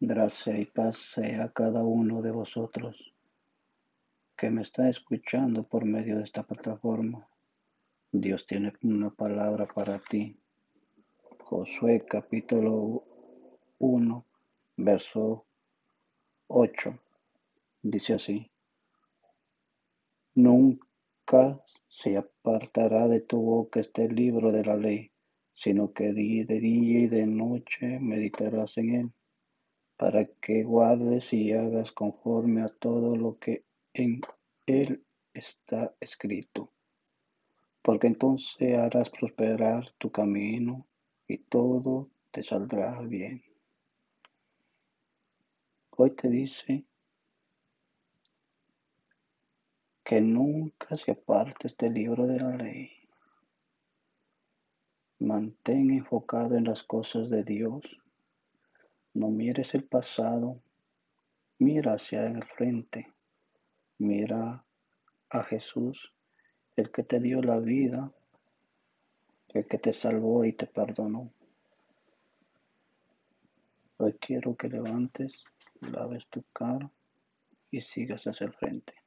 Gracia y paz sea a cada uno de vosotros que me está escuchando por medio de esta plataforma. Dios tiene una palabra para ti. Josué capítulo 1, verso 8. Dice así. Nunca se apartará de tu boca este libro de la ley, sino que de día y de noche meditarás en él, para que guardes y hagas conforme a todo lo que en él está escrito. Porque entonces harás prosperar tu camino y todo te saldrá bien. Hoy te dice que nunca se aparte este libro de la ley. Mantén enfocado en las cosas de Dios. No mires el pasado, mira hacia el frente. Mira a Jesús, el que te dio la vida, el que te salvó y te perdonó. Hoy quiero que levantes, laves tu cara y sigas hacia el frente.